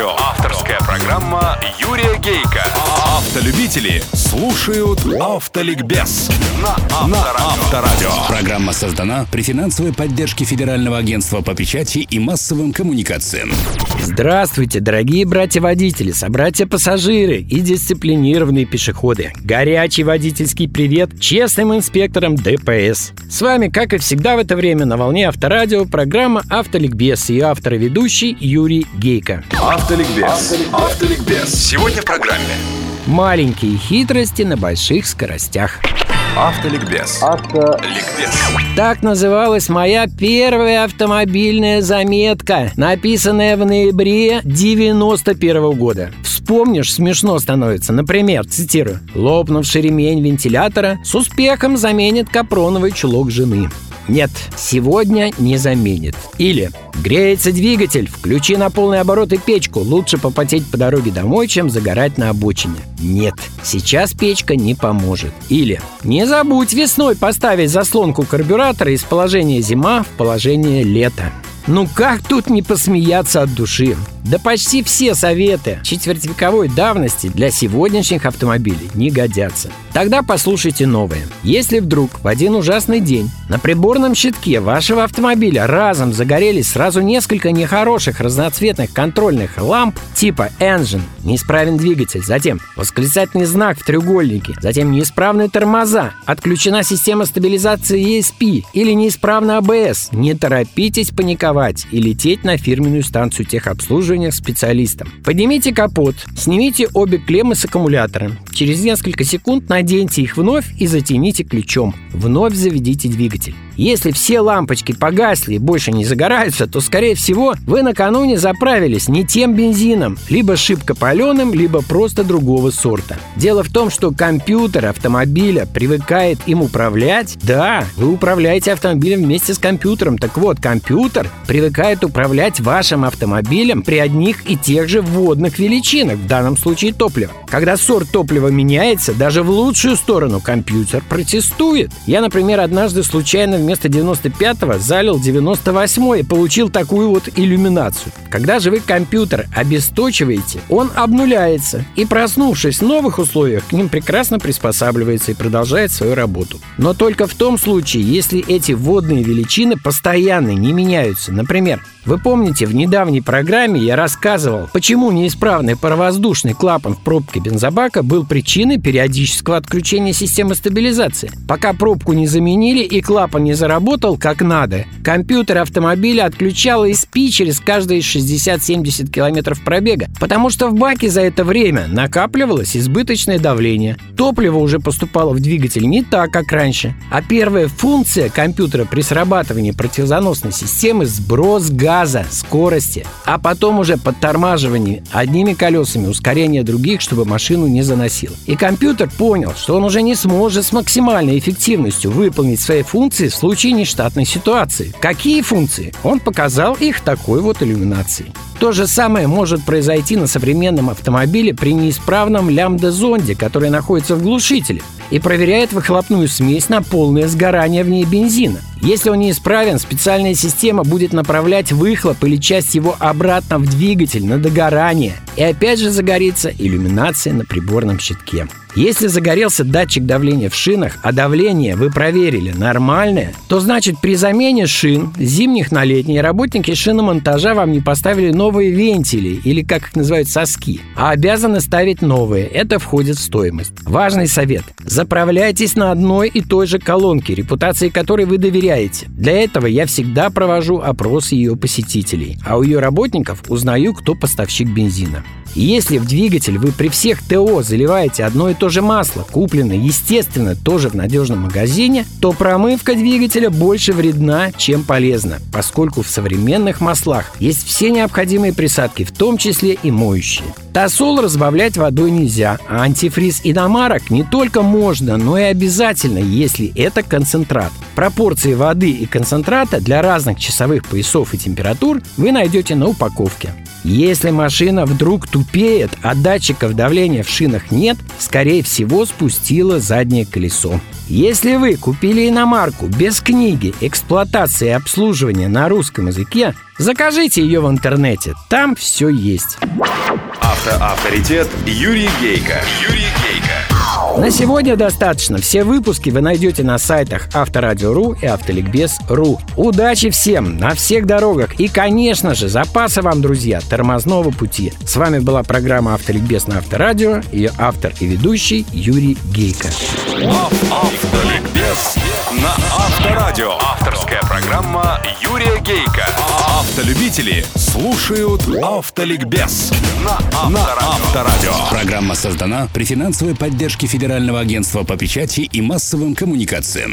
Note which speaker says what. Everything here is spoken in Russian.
Speaker 1: Авторадио. Авторская программа Юрия Гейка. Автолюбители слушают Автоликбез на Авторадио.
Speaker 2: Программа создана при финансовой поддержке Федерального агентства по печати и массовым коммуникациям.
Speaker 3: Здравствуйте, дорогие братья-водители, собратья-пассажиры и дисциплинированные пешеходы. Горячий водительский привет честным инспекторам ДПС. С вами, как и всегда в это время, на волне Авторадио программа «Автоликбез» и автор и ведущий Юрий Гейко.
Speaker 1: Автоликбез. Автоликбез. Сегодня в программе
Speaker 3: Маленькие хитрости на больших скоростях.
Speaker 1: Автоликбез. Автоликбез.
Speaker 3: Так называлась моя первая автомобильная заметка, написанная в ноябре 91 года. Вспомнишь, смешно становится. Например, цитирую, «Лопнувший ремень вентилятора с успехом заменит капроновый чулок жены». Нет, сегодня не заменит. Или Греется двигатель, включи на полный оборот и печку. Лучше попотеть по дороге домой, чем загорать на обочине. Нет, сейчас печка не поможет. Или не забудь весной поставить заслонку карбюратора из положения зима в положение лета. Ну как тут не посмеяться от души? Да почти все советы четвертьвековой давности для сегодняшних автомобилей не годятся. Тогда послушайте новые. Если вдруг в один ужасный день на приборном щитке вашего автомобиля разом загорелись сразу несколько нехороших разноцветных контрольных ламп типа Engine, неисправен двигатель, затем восклицательный знак в треугольнике, затем неисправные тормоза, отключена система стабилизации ESP или неисправна АБС, не торопитесь паниковать и лететь на фирменную станцию техобслуживания обслуживания к специалистам. Поднимите капот, снимите обе клеммы с аккумулятора. Через несколько секунд наденьте их вновь и затяните ключом. Вновь заведите двигатель. Если все лампочки погасли и больше не загораются, то, скорее всего, вы накануне заправились не тем бензином, либо шибко паленым, либо просто другого сорта. Дело в том, что компьютер автомобиля привыкает им управлять. Да, вы управляете автомобилем вместе с компьютером. Так вот, компьютер привыкает управлять вашим автомобилем при одних и тех же вводных величинах, в данном случае топлива. Когда сорт топлива меняется, даже в лучшую сторону компьютер протестует. Я, например, однажды случайно вместо 95-го залил 98 и получил такую вот иллюминацию. Когда же вы компьютер обесточиваете, он обнуляется и, проснувшись в новых условиях, к ним прекрасно приспосабливается и продолжает свою работу. Но только в том случае, если эти вводные величины постоянно не меняются. Например, вы помните, в недавней программе я рассказывал, почему неисправный паровоздушный клапан в пробке бензобака был причиной периодического отключения системы стабилизации. Пока пробку не заменили и клапан не заработал как надо, компьютер автомобиля отключал ESP через каждые 60-70 километров пробега, потому что в баке за это время накапливалось избыточное давление. Топливо уже поступало в двигатель не так, как раньше. А первая функция компьютера при срабатывании противозаносной системы – сброс газа газа, скорости, а потом уже подтормаживание одними колесами, ускорение других, чтобы машину не заносило. И компьютер понял, что он уже не сможет с максимальной эффективностью выполнить свои функции в случае нештатной ситуации. Какие функции? Он показал их такой вот иллюминацией. То же самое может произойти на современном автомобиле при неисправном лямбда-зонде, который находится в глушителе и проверяет выхлопную смесь на полное сгорание в ней бензина. Если он неисправен, специальная система будет направлять выхлоп или часть его обратно в двигатель на догорание. И опять же загорится иллюминация на приборном щитке. Если загорелся датчик давления в шинах, а давление вы проверили нормальное, то значит при замене шин, зимних на летние, работники шиномонтажа вам не поставили новые вентили, или как их называют соски, а обязаны ставить новые. Это входит в стоимость. Важный совет. Заправляйтесь на одной и той же колонке, репутации которой вы доверяете. Для этого я всегда провожу опрос ее посетителей, а у ее работников узнаю, кто поставщик бензина. Если в двигатель вы при всех ТО заливаете одно и то же масло, купленное, естественно, тоже в надежном магазине, то промывка двигателя больше вредна, чем полезна, поскольку в современных маслах есть все необходимые присадки, в том числе и моющие. Тосол разбавлять водой нельзя, а антифриз иномарок не только можно, но и обязательно, если это концентрат. Пропорции воды и концентрата для разных часовых поясов и температур вы найдете на упаковке. Если машина вдруг тупеет, а датчиков давления в шинах нет, скорее всего спустила заднее колесо. Если вы купили иномарку без книги эксплуатации и обслуживания на русском языке, закажите ее в интернете, там все есть.
Speaker 1: Автоавторитет Юрий Гейко. Юрий Гейко.
Speaker 3: На сегодня достаточно. Все выпуски вы найдете на сайтах Авторадио.ру и Автоликбез.ру. Удачи всем на всех дорогах и, конечно же, запаса вам, друзья, тормозного пути. С вами была программа Автоликбез на Авторадио, ее автор и ведущий Юрий Гейко.
Speaker 1: Автоликбез на Авторадио. Авторская программа Юрия Гейка. Автолюбители слушают Автоликбез на Авторадио.
Speaker 2: Программа создана при финансовой поддержке Федерального агентства по печати и массовым коммуникациям.